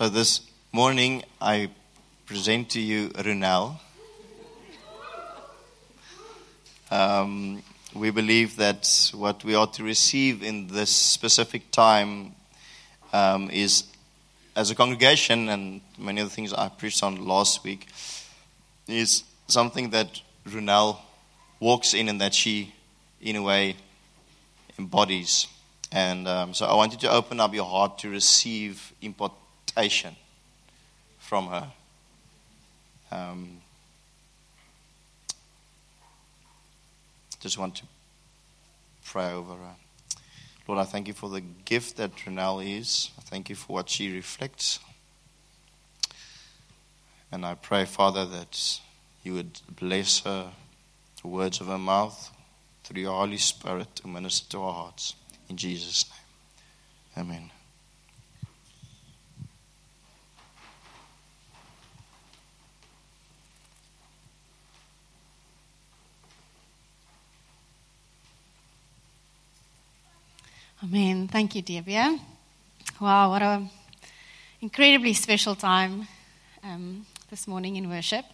So this morning I present to you Runel. Um, we believe that what we ought to receive in this specific time um, is, as a congregation, and many of the things I preached on last week, is something that Runel walks in and that she, in a way, embodies. And um, so I want you to open up your heart to receive impartation from her. Um, just want to pray over her. Lord, I thank you for the gift that Renelle is. I thank you for what she reflects. And I pray, Father, that you would bless her, the words of her mouth, through your Holy Spirit to minister to our hearts. In Jesus' name. Amen. Amen. Thank you, Devia. Wow, what an incredibly special time um, this morning in worship.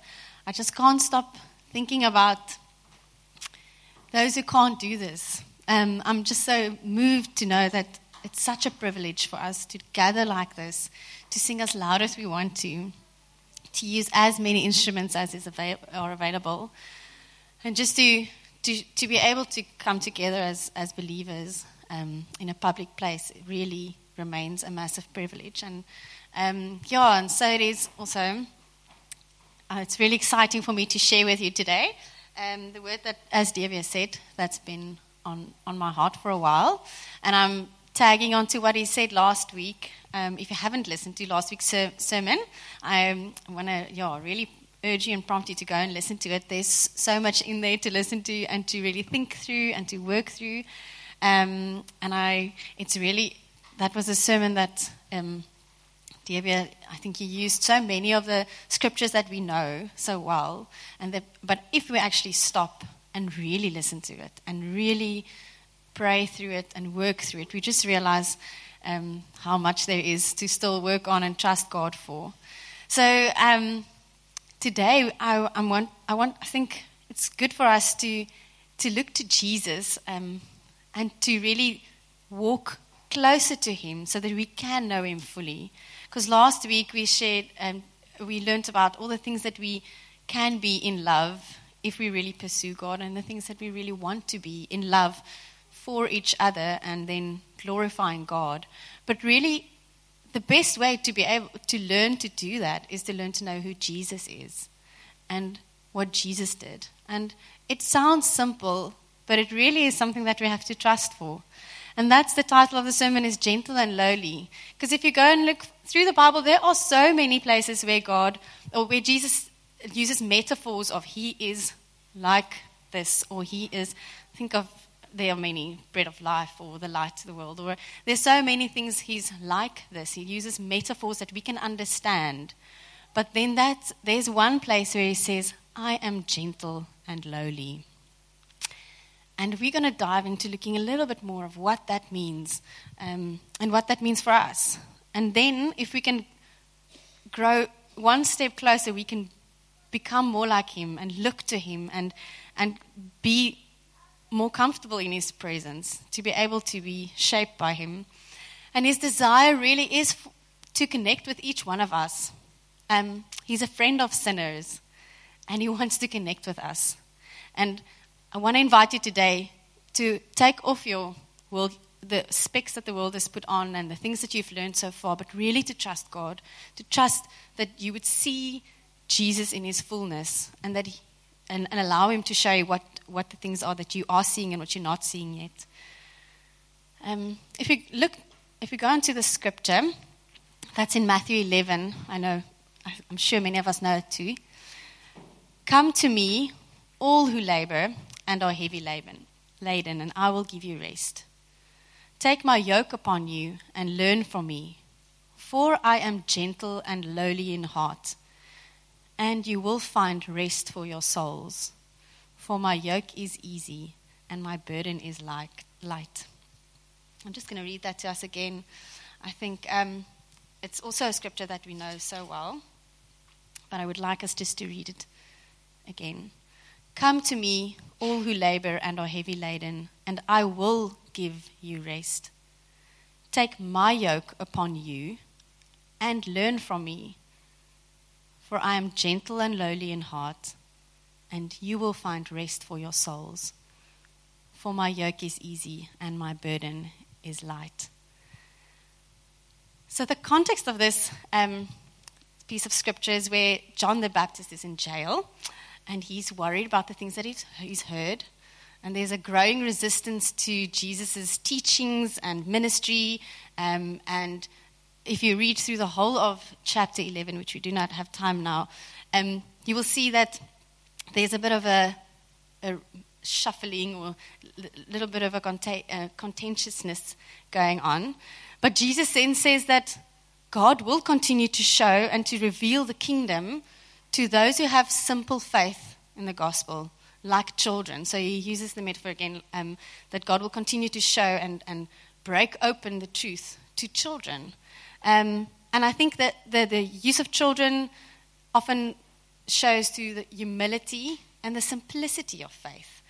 I just can't stop thinking about those who can't do this. Um, I'm just so moved to know that it's such a privilege for us to gather like this, to sing as loud as we want to, to use as many instruments as is are available, and just to, to, to be able to come together as, as believers um, in a public place really remains a massive privilege. And um, yeah, and so it is also, uh, it's really exciting for me to share with you today um, the word that, as Devia said, that's been on, on my heart for a while. And I'm tagging on to what he said last week. Um, if you haven't listened to last week's ser- sermon, I want to yeah, really urge you and prompt you to go and listen to it. There's so much in there to listen to and to really think through and to work through. Um, and I, it's really, that was a sermon that um, I think you used so many of the scriptures that we know so well. And that, but if we actually stop and really listen to it and really pray through it and work through it, we just realize um, how much there is to still work on and trust God for. So um, today, I, I, want, I want, I think it's good for us to to look to Jesus um, and to really walk closer to Him so that we can know Him fully. Because last week we shared and um, we learned about all the things that we can be in love if we really pursue God, and the things that we really want to be in love for each other, and then glorifying God. But really, the best way to be able to learn to do that is to learn to know who Jesus is and what Jesus did. And it sounds simple, but it really is something that we have to trust for. And that's the title of the sermon is gentle and lowly. Because if you go and look through the Bible, there are so many places where God or where Jesus uses metaphors of he is like this or he is think of there are many bread of life or the light of the world or there's so many things he's like this. He uses metaphors that we can understand. But then that there's one place where he says, I am gentle and lowly. And we're going to dive into looking a little bit more of what that means um, and what that means for us. And then, if we can grow one step closer, we can become more like Him and look to Him and, and be more comfortable in His presence, to be able to be shaped by Him. And His desire really is f- to connect with each one of us. Um, he's a friend of sinners, and He wants to connect with us. And I want to invite you today to take off your world, the specs that the world has put on and the things that you've learned so far, but really to trust God, to trust that you would see Jesus in his fullness and that he, and, and allow him to show you what, what the things are that you are seeing and what you're not seeing yet. Um, if you look, if we go into the scripture, that's in Matthew 11. I know, I'm sure many of us know it too. Come to me, all who labor and are heavy laden, laden, and I will give you rest. Take my yoke upon you and learn from me, for I am gentle and lowly in heart, and you will find rest for your souls. For my yoke is easy and my burden is like light. I'm just going to read that to us again. I think um, it's also a scripture that we know so well, but I would like us just to read it again. Come to me, all who labor and are heavy laden, and I will give you rest. Take my yoke upon you and learn from me, for I am gentle and lowly in heart, and you will find rest for your souls. For my yoke is easy and my burden is light. So, the context of this um, piece of scripture is where John the Baptist is in jail and he's worried about the things that he's, heard. And there's a growing resistance to Jesus' teachings and ministry. Um, and if you read through the whole of chapter 11, which we do not have time now, um, you will see that there's a bit of a, a shuffling or a little bit of a contentiousness going on. But Jesus then says that God will continue to show and to reveal the kingdom to those who have simple faith in the gospel, like children. So he uses the metaphor again um, that God will continue to show and, and break open the truth to children. Um, and I think that the, the use of children often shows through the humility and the simplicity of faith.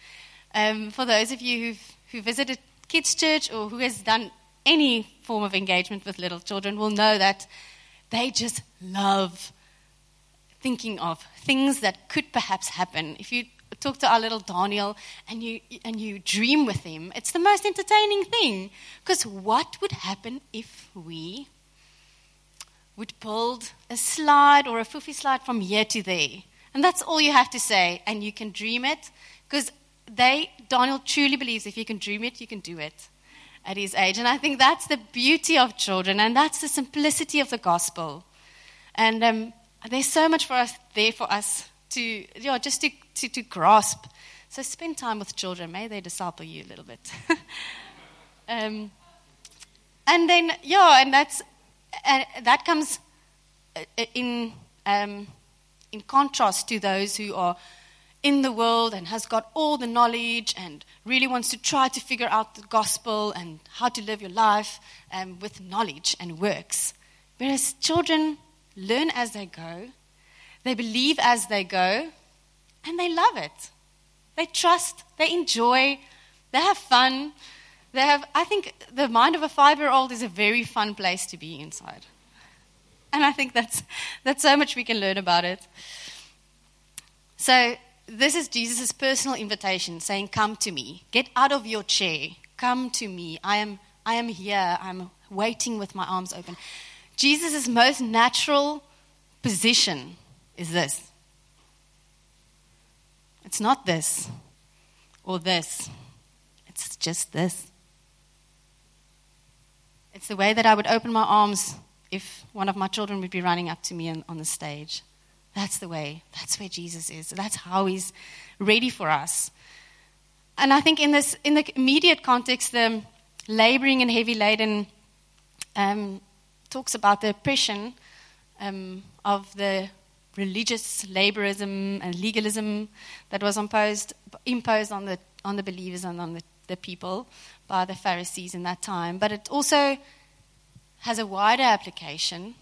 Um, for those of you who've, who visited kids' church or who has done any form of engagement with little children will know that they just love thinking of things that could perhaps happen. If you talk to our little Daniel and you, and you dream with him, it's the most entertaining thing. Because what would happen if we would build a slide or a foofy slide from here to there? And that's all you have to say, and you can dream it. Because they, Daniel truly believes if you can dream it, you can do it at his age. And I think that's the beauty of children, and that's the simplicity of the gospel. And um, there's so much for us there for us to, you know, just to, to, to grasp. So spend time with children. May they disciple you a little bit. um, and then, yeah, and that's, uh, that comes uh, in, um, in contrast to those who are in the world and has got all the knowledge and really wants to try to figure out the gospel and how to live your life um, with knowledge and works. Whereas children learn as they go, they believe as they go, and they love it. They trust, they enjoy, they have fun. They have, I think the mind of a five year old is a very fun place to be inside. And I think that's, that's so much we can learn about it. So this is Jesus' personal invitation saying, Come to me. Get out of your chair. Come to me. I am, I am here. I'm waiting with my arms open. Jesus' most natural position is this it's not this or this, it's just this. It's the way that I would open my arms if one of my children would be running up to me on, the stage. That's the way. That's where Jesus is. That's how he's ready for us. And I think in this, in the immediate context, the laboring and heavy laden um, talks about the oppression um, of the religious laborism and legalism that was imposed, imposed on, the, on the believers and on the, the people by the Pharisees in that time. But it also has a wider application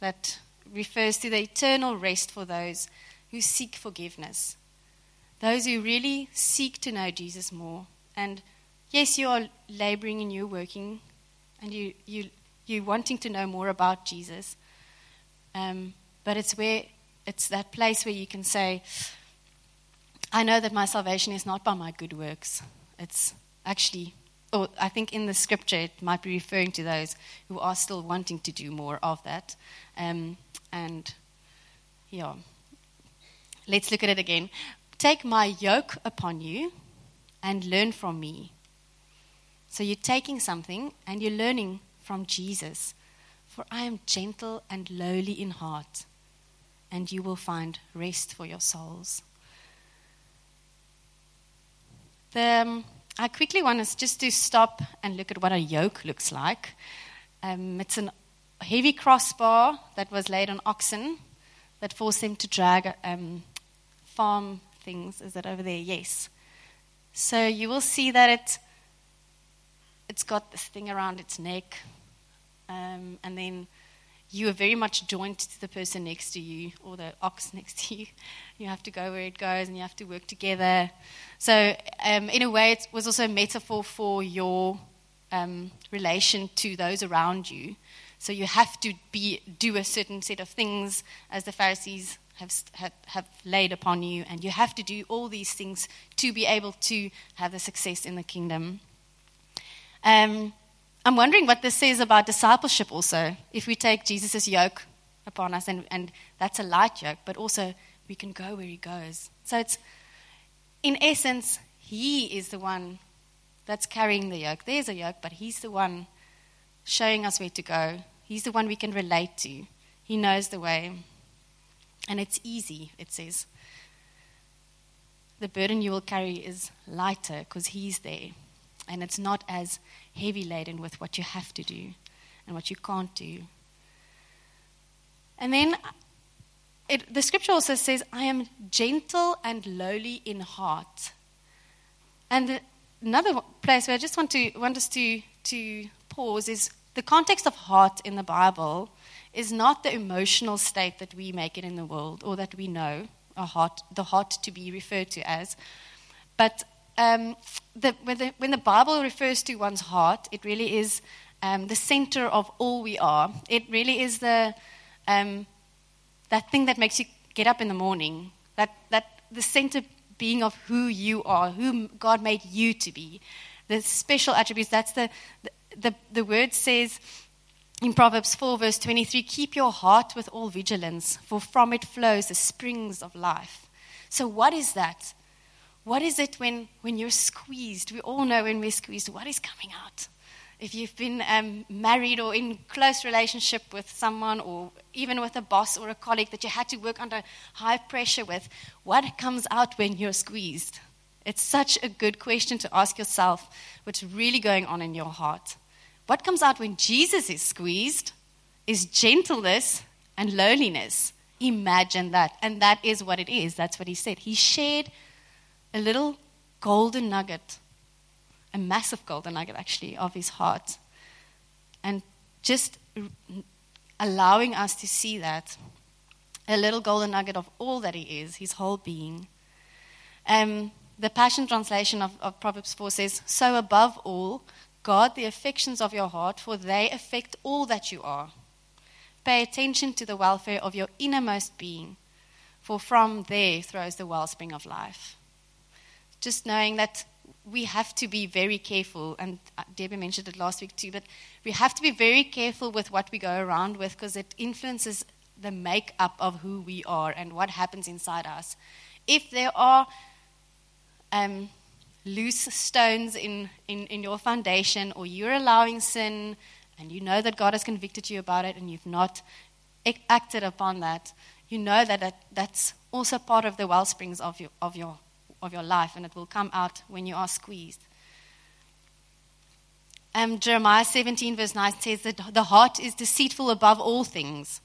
that refers to the eternal rest for those who seek forgiveness, those who really seek to know Jesus more. And yes, you are laboring and you're working, and you, you, you're wanting to know more about Jesus. Um, but it's where it's that place where you can say, I know that my salvation is not by my good works. It's actually, or I think in the scripture it might be referring to those who are still wanting to do more of that. Um, and yeah, let's look at it again. Take my yoke upon you and learn from me. So you're taking something and you're learning from Jesus. For I am gentle and lowly in heart, and you will find rest for your souls. The, um, I quickly want us just to stop and look at what a yoke looks like. Um, it's a heavy crossbar that was laid on oxen that forced them to drag um, farm things. Is it over there? Yes. So you will see that it, it's got this thing around its neck, um, and then you are very much joined to the person next to you or the ox next to you. You have to go where it goes and you have to work together. So, um, in a way, it was also a metaphor for your um, relation to those around you. So, you have to be, do a certain set of things as the Pharisees have, have, have laid upon you, and you have to do all these things to be able to have the success in the kingdom. Um, I'm wondering what this says about discipleship also. If we take Jesus' yoke upon us, and, and that's a light yoke, but also we can go where he goes. So it's, in essence, he is the one that's carrying the yoke. There's a yoke, but he's the one showing us where to go. He's the one we can relate to. He knows the way. And it's easy, it says. The burden you will carry is lighter because he's there. And it's not as heavy laden with what you have to do and what you can't do. And then it, the scripture also says, I am gentle and lowly in heart. And another place where I just want, to, want us to, to pause is the context of heart in the Bible is not the emotional state that we make it in the world or that we know a heart, the heart to be referred to as, but um, the, when, the, when, the, Bible refers to one's heart, it really is um, the center of all we are. It really is the um, that thing that makes you get up in the morning. That that the center being of who you are, who God made you to be. The special attributes. That's the the, the, word says. In Proverbs 4, verse 23, keep your heart with all vigilance, for from it flows the springs of life. So, what is that? What is it when, when you're squeezed? We all know when we're squeezed, what is coming out? If you've been um, married or in close relationship with someone or even with a boss or a colleague that you had to work under high pressure with, what comes out when you're squeezed? It's such a good question to ask yourself what's really going on in your heart. What comes out when Jesus is squeezed is gentleness and lowliness. Imagine that. And that is what it is. That's what he said. He shared a little golden nugget, a massive golden nugget actually, of his heart. And just allowing us to see that a little golden nugget of all that he is, his whole being. Um, the Passion Translation of, of Proverbs 4 says, So above all, guard the affections of your heart, for they affect all that you are. Pay attention to the welfare of your innermost being, for from there flows the wellspring of life just knowing that we have to be very careful, and uh, Debbie mentioned it last week too, but we have to be very careful with what we go around with because it influences the makeup of who we are and what happens inside us. If there are um, loose stones in, in, in your foundation, or you're allowing sin, and you know that God has convicted you about it, and you've not acted upon that, you know that, that that's also part of the well springs of your, of your of your life, and it will come out when you are squeezed. Um, Jeremiah 17, verse 9 says that the heart is deceitful above all things.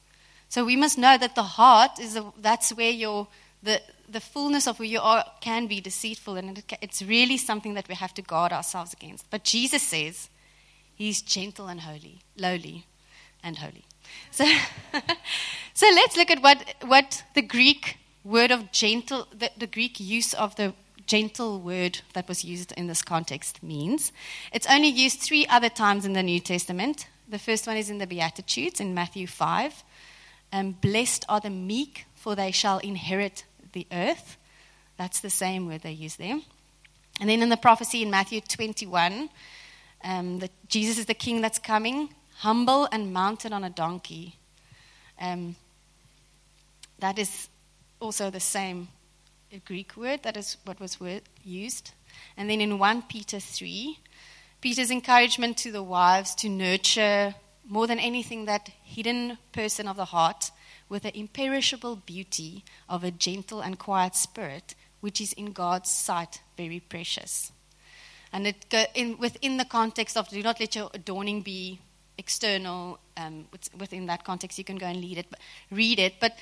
So we must know that the heart is a, that's where your the the fullness of who you are can be deceitful, and it, it's really something that we have to guard ourselves against. But Jesus says He's gentle and holy, lowly, and holy. So, so let's look at what what the Greek word of gentle, the, the Greek use of the gentle word that was used in this context means. It's only used three other times in the New Testament. The first one is in the Beatitudes in Matthew 5. Um, Blessed are the meek, for they shall inherit the earth. That's the same word they use there. And then in the prophecy in Matthew 21, um, that Jesus is the king that's coming, humble and mounted on a donkey. Um, that is also the same Greek word, that is what was used. And then in 1 Peter 3, Peter's encouragement to the wives to nurture more than anything that hidden person of the heart with the imperishable beauty of a gentle and quiet spirit, which is in God's sight very precious. And it in, within the context of do not let your adorning be external. Um, within that context, you can go and read it. But, Read it, but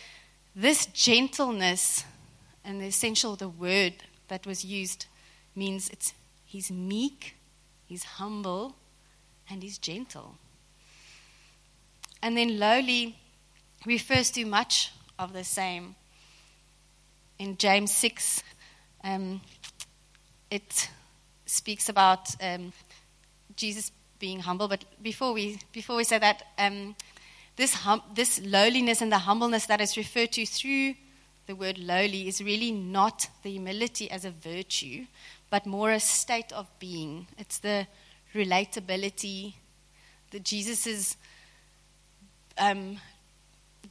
this gentleness, and the essential the word that was used means it's he's meek, he's humble, and he's gentle. and then lowly refers to much of the same. In James 6, um, it speaks about um, Jesus being humble. But before we, before we say that, um, this, hum, this lowliness and the humbleness that is referred to through the word lowly is really not the humility as a virtue, but more a state of being. It's the relatability that Jesus is um,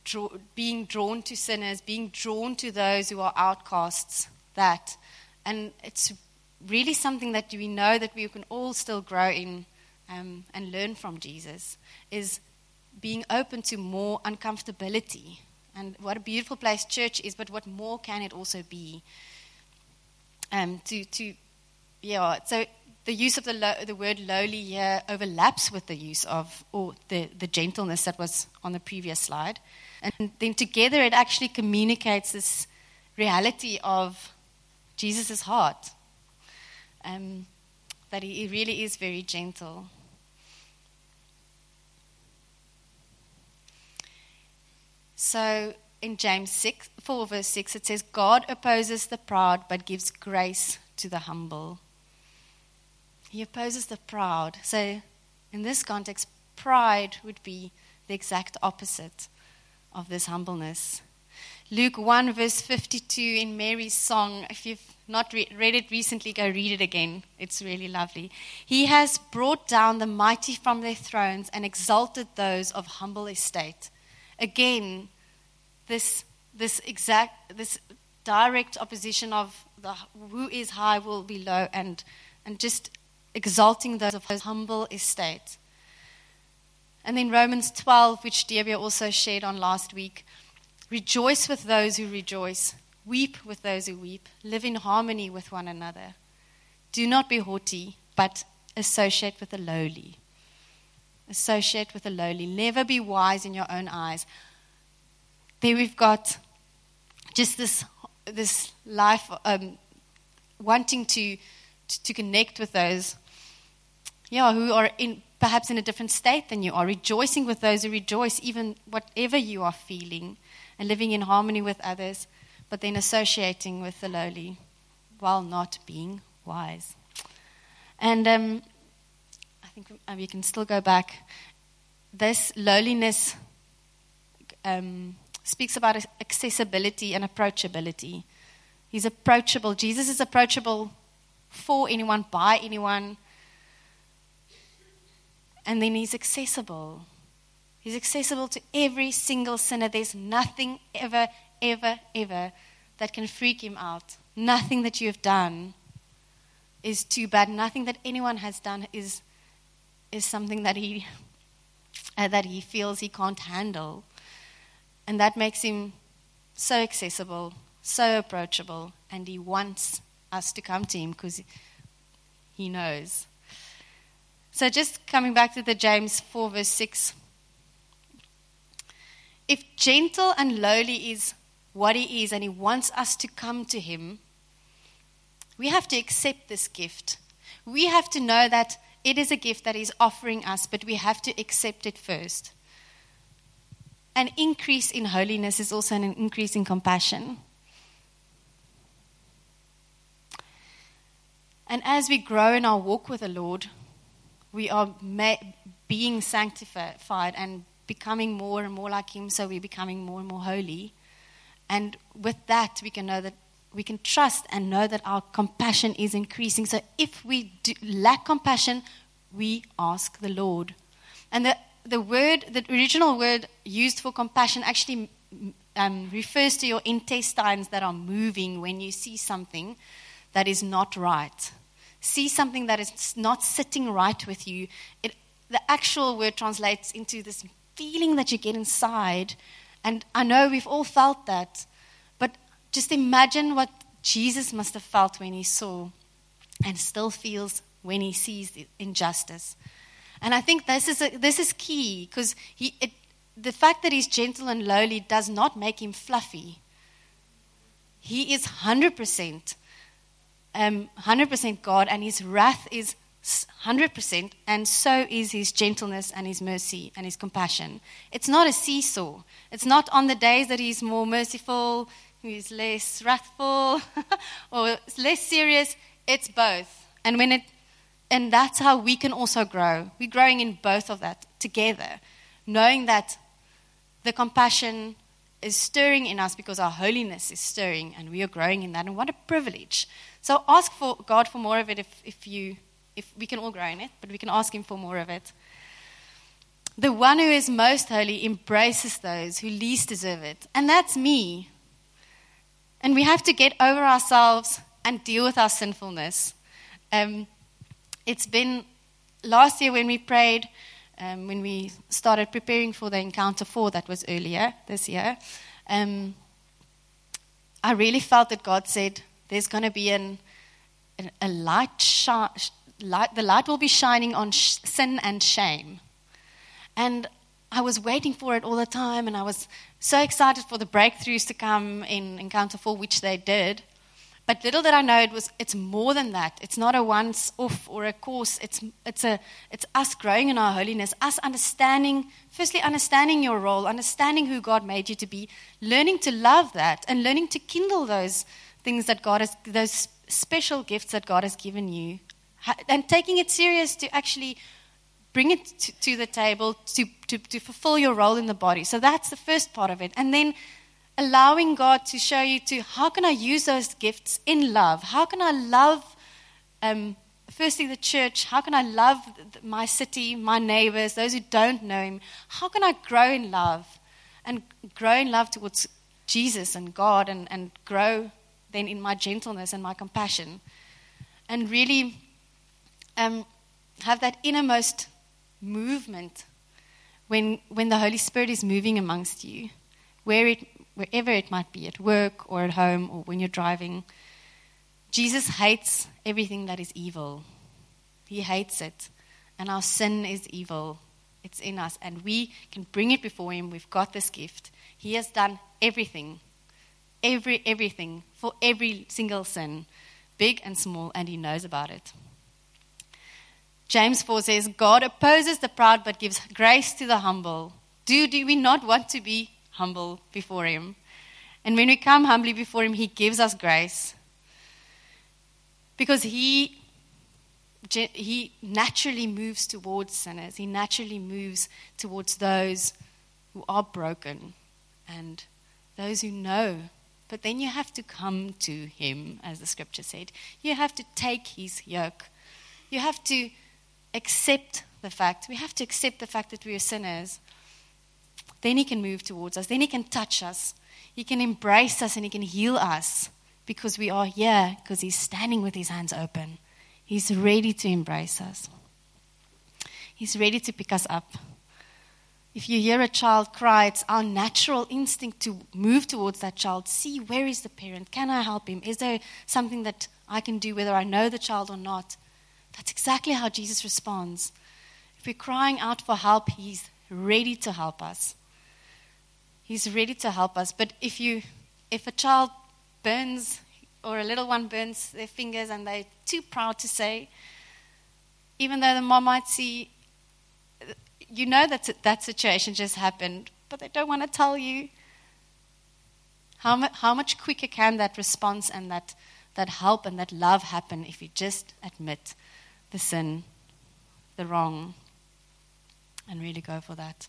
draw, being drawn to sinners, being drawn to those who are outcasts. That, and it's really something that we know that we can all still grow in um, and learn from Jesus. Is being open to more uncomfortability and what a beautiful place church is, but what more can it also be? Um, to, to, yeah, so the use of the, lo- the word lowly here overlaps with the use of, or the, the gentleness that was on the previous slide. And then together it actually communicates this reality of Jesus' heart. Um, that he, he really is very gentle. So in James 6, 4, verse 6, it says, God opposes the proud but gives grace to the humble. He opposes the proud. So in this context, pride would be the exact opposite of this humbleness. Luke 1, verse 52 in Mary's song. If you've not re- read it recently, go read it again. It's really lovely. He has brought down the mighty from their thrones and exalted those of humble estate again, this, this exact, this direct opposition of the who is high will be low and, and just exalting those of his humble estate. And then Romans 12, which Devia also shared on last week. Rejoice with those who rejoice, weep with those who weep, live in harmony with one another. Do not be haughty, but associate with the lowly associate with the lowly. Never be wise in your own eyes. There we've got just this, this life um, wanting to, to, to connect with those yeah, who are in perhaps in a different state than you are, rejoicing with those who rejoice, even whatever you are feeling, and living in harmony with others, but then associating with the lowly while not being wise. And um, think we um, can still go back. This lowliness um, speaks about accessibility and approachability. He's approachable. Jesus is approachable for anyone, by anyone. And then he's accessible. He's accessible to every single sinner. There's nothing ever, ever, ever that can freak him out. Nothing that you have done is too bad. Nothing that anyone has done is is something that he uh, that he feels he can't handle, and that makes him so accessible, so approachable, and he wants us to come to him because he knows. So, just coming back to the James 4, verse 6. If gentle and lowly is what he is, and he wants us to come to him, we have to accept this gift. We have to know that it is a gift that He's offering us, but we have to accept it first. An increase in holiness is also an increase in compassion. And as we grow in our walk with the Lord, we are ma- being sanctified and becoming more and more like Him, so we're becoming more and more holy. And with that, we can know that we can trust and know that our compassion is increasing. So if we lack compassion, we ask the Lord. And the, the word, the original word used for compassion actually um, refers to your intestines that are moving when you see something that is not right. See something that is not sitting right with you. It, the actual word translates into this feeling that you get inside. And I know we've all felt that. Just imagine what Jesus must have felt when he saw and still feels when he sees the injustice. And I think this is, a, this is key because the fact that he's gentle and lowly does not make him fluffy. He is 100%, um, 100% God, and his wrath is 100%, and so is his gentleness and his mercy and his compassion. It's not a seesaw. It's not on the days that he's more merciful, he's less wrathful, or less serious. It's both. And when it and that's how we can also grow. We're growing in both of that together, knowing that the compassion is stirring in us because our holiness is stirring and we are growing in that. And what a privilege. So ask for God for more of it if, if you if we can all grow in it, but we can ask him for more of it. The one who is most holy embraces those who least deserve it. And that's me. And we have to get over ourselves and deal with our sinfulness. Um, it's been last year when we prayed, um, when we started preparing for the encounter four that was earlier this year. Um, I really felt that God said there's going to be an, a light, sh- light, the light will be shining on sh- sin and shame. And I was waiting for it all the time, and I was so excited for the breakthroughs to come in Encounter 4, which they did. But little did I know it was it's more than that. It's not a once off or a course. It's it's a it's us growing in our holiness, us understanding firstly understanding your role, understanding who God made you to be, learning to love that and learning to kindle those things that God has those special gifts that God has given you. And taking it serious to actually bring it to, to the table to, to, to fulfill your role in the body. So that's the first part of it. And then allowing God to show you to how can I use those gifts in love? How can I love, um, firstly, the church? How can I love my city, my neighbors, those who don't know Him? How can I grow in love and grow in love towards Jesus and God and, and grow then in my gentleness and my compassion? And really um, have that innermost movement when, when the Holy Spirit is moving amongst you, where it wherever it might be, at work or at home or when you're driving. Jesus hates everything that is evil. He hates it. And our sin is evil. It's in us. And we can bring it before Him. We've got this gift. He has done everything, every, everything for every single sin, big and small, and He knows about it. James 4 says, God opposes the proud but gives grace to the humble. Do, do we not want to be humble before Him. And when we come humbly before Him, He gives us grace. Because He, he naturally moves towards sinners, He naturally moves towards those who are broken and those who know. But then you have to come to Him, as the scripture said. You have to take His yoke. You have to accept the fact, we have to accept the fact that we are sinners then He can move towards us. Then He can touch us. He can embrace us and He can heal us because we are here, because He's standing with His hands open. He's ready to embrace us, He's ready to pick us up. If you hear a child cry, it's our natural instinct to move towards that child, see where is the parent? Can I help him? Is there something that I can do, whether I know the child or not? That's exactly how Jesus responds. If we're crying out for help, He's ready to help us. He's ready to help us. But if you, if a child burns or a little one burns their fingers and they're too proud to say, even though the mom might see, you know that that situation just happened, but they don't want to tell you. How, mu- how much quicker can that response and that, that help and that love happen if you just admit the sin, the wrong, and really go for that?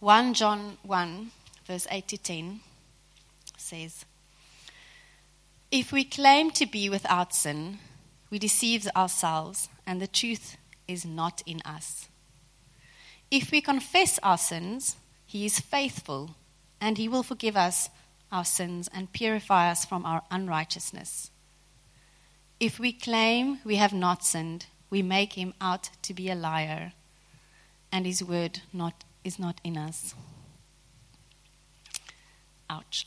1 John 1, verse 8 to 10 says, If we claim to be without sin, we deceive ourselves, and the truth is not in us. If we confess our sins, he is faithful, and he will forgive us our sins and purify us from our unrighteousness. If we claim we have not sinned, we make him out to be a liar, and his word not is not in us. Ouch.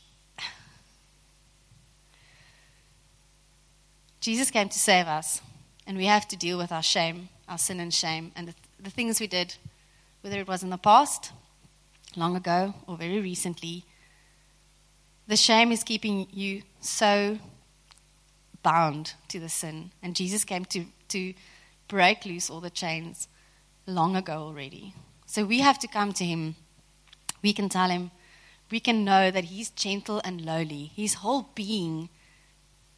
Jesus came to save us, and we have to deal with our shame, our sin and shame, and the, the things we did, whether it was in the past, long ago, or very recently. The shame is keeping you so bound to the sin. And Jesus came to, to break loose all the chains long ago already. So we have to come to him. We can tell him, we can know that he's gentle and lowly. His whole being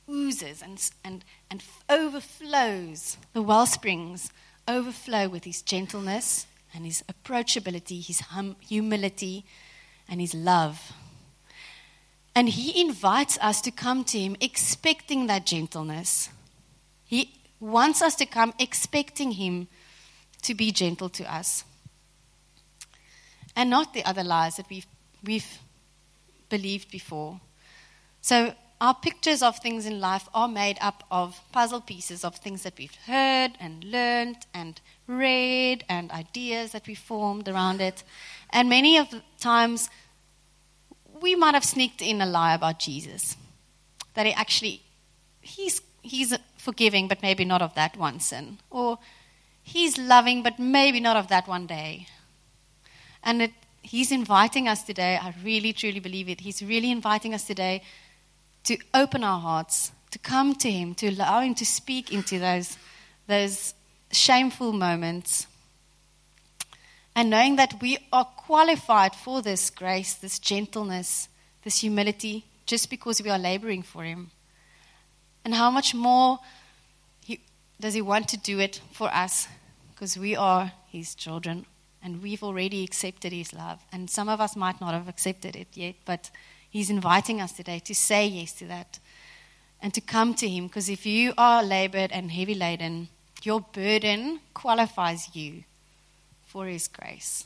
oozes and, and, and overflows. The well springs overflow with his gentleness and his approachability, his hum, humility, and his love. And he invites us to come to him expecting that gentleness. He wants us to come expecting him to be gentle to us. And not the other lies that we've, we've believed before. So our pictures of things in life are made up of puzzle pieces of things that we've heard and learned and read and ideas that we formed around it. And many of the times, we might have sneaked in a lie about Jesus. That he actually, he's, he's forgiving, but maybe not of that one sin. Or he's loving, but maybe not of that one day. And it, he's inviting us today, I really truly believe it, he's really inviting us today to open our hearts, to come to Him, to allow Him to speak into those, those shameful moments. And knowing that we are qualified for this grace, this gentleness, this humility, just because we are laboring for Him. And how much more he, does He want to do it for us? Because we are His children and we've already accepted His love. And some of us might not have accepted it yet, but He's inviting us today to say yes to that and to come to Him because if you are labored and heavy laden, your burden qualifies you for His grace.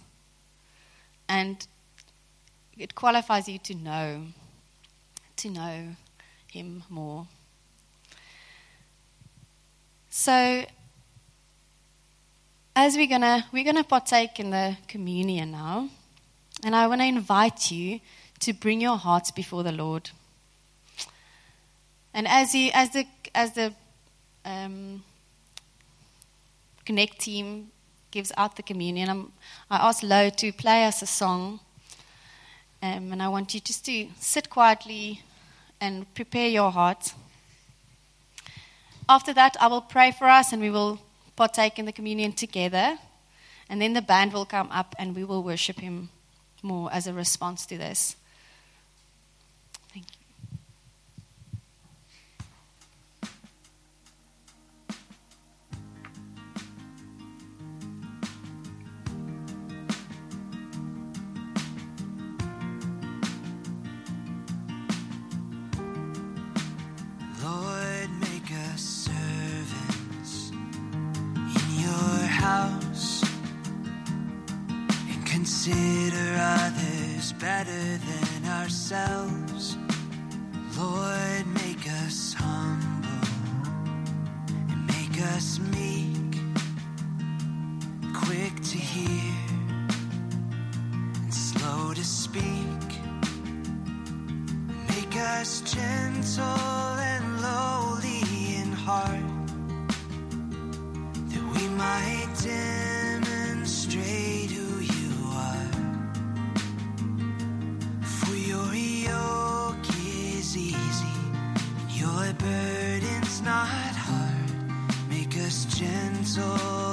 And it qualifies you to know, to know Him more. So, as we're gonna we're gonna partake in the communion now, and I want to invite you to bring your hearts before the Lord. And as, he, as the, as the um, Connect team gives out the communion, I'm, i ask Lo to play us a song. Um, and I want you just to sit quietly and prepare your heart. After that, I will pray for us and we will partake in the communion together. And then the band will come up and we will worship Him more as a response to this. Better than ourselves. Lord, make us humble and make us meek, quick to hear and slow to speak. Make us gentle gentle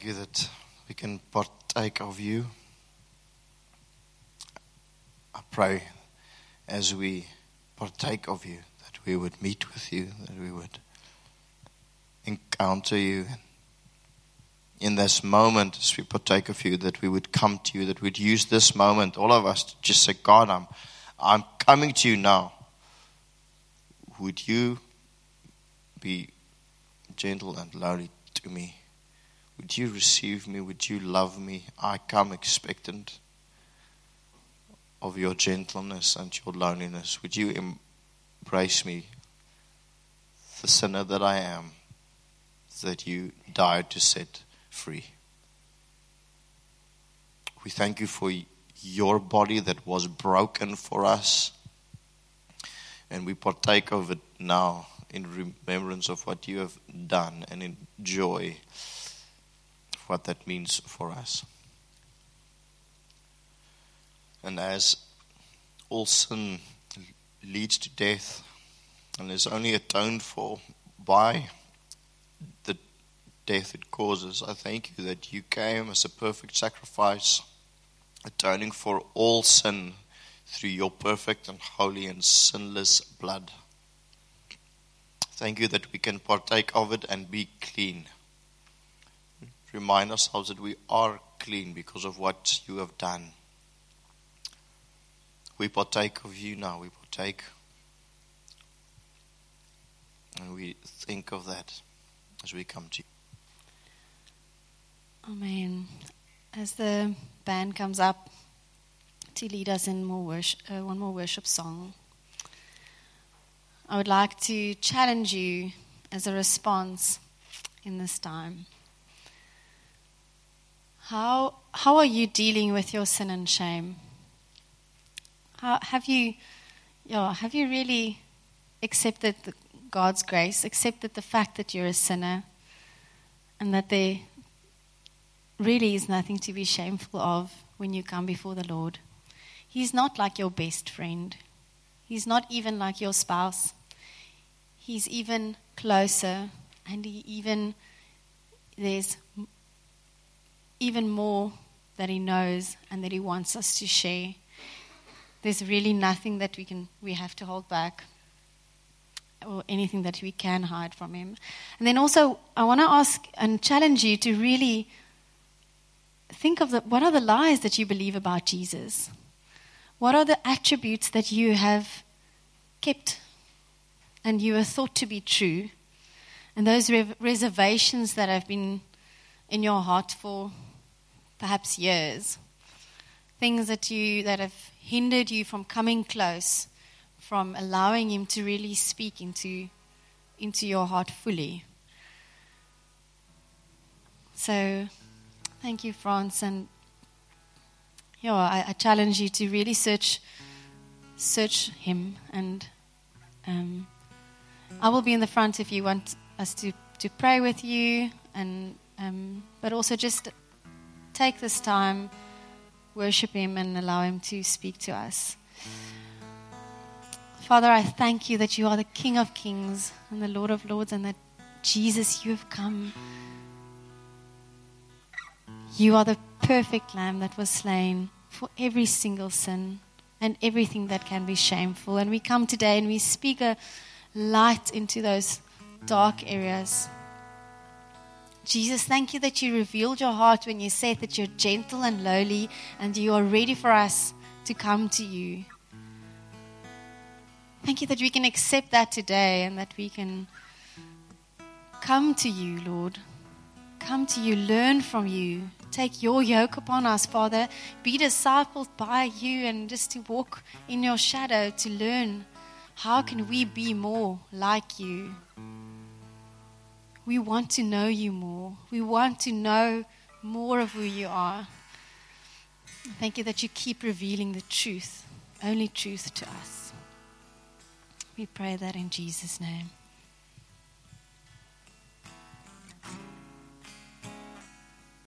thank you that we can partake of you. I pray as we partake of you that we would meet with you, that we would encounter you. In this moment, as we partake of you, that we would come to you, that we'd use this moment, all of us, to just say, God, I'm, I'm coming to you now. Would you be gentle and lowly to me? Would you receive me? Would you love me? I come expectant of your gentleness and your loneliness. Would you embrace me, the sinner that I am, that you died to set free? We thank you for your body that was broken for us. And we partake of it now in remembrance of what you have done and in joy what that means for us. And as all sin leads to death and is only atoned for by the death it causes, I thank you that you came as a perfect sacrifice, atoning for all sin through your perfect and holy and sinless blood. Thank you that we can partake of it and be clean. Remind ourselves that we are clean because of what you have done. We partake of you now. We partake. And we think of that as we come to you. Amen. As the band comes up to lead us in more worship, uh, one more worship song, I would like to challenge you as a response in this time. How, how are you dealing with your sin and shame? How, have you, yeah, have you really accepted the, God's grace, accepted the fact that you're a sinner, and that there really is nothing to be shameful of when you come before the Lord? He's not like your best friend. He's not even like your spouse. He's even closer, and he even there's even more that he knows and that he wants us to share. There's really nothing that we can we have to hold back or anything that we can hide from him. And then also I want to ask and challenge you to really think of the, what are the lies that you believe about Jesus? What are the attributes that you have kept and you are thought to be true? And those reservations that have been in your heart for perhaps years, things that you that have hindered you from coming close, from allowing him to really speak into into your heart fully. So, thank you, Franz, and yeah, I, I challenge you to really search search him, and um, I will be in the front if you want us to to pray with you and um, but also just take this time, worship Him, and allow Him to speak to us. Father, I thank you that you are the King of Kings and the Lord of Lords, and that Jesus, you have come. You are the perfect Lamb that was slain for every single sin and everything that can be shameful. And we come today and we speak a light into those dark areas. Jesus, thank you that you revealed your heart when you said that you're gentle and lowly and you are ready for us to come to you. Thank you that we can accept that today and that we can come to you, Lord. Come to you, learn from you. Take your yoke upon us, Father. Be discipled by you and just to walk in your shadow to learn how can we be more like you. We want to know you more. We want to know more of who you are. Thank you that you keep revealing the truth, only truth to us. We pray that in Jesus' name.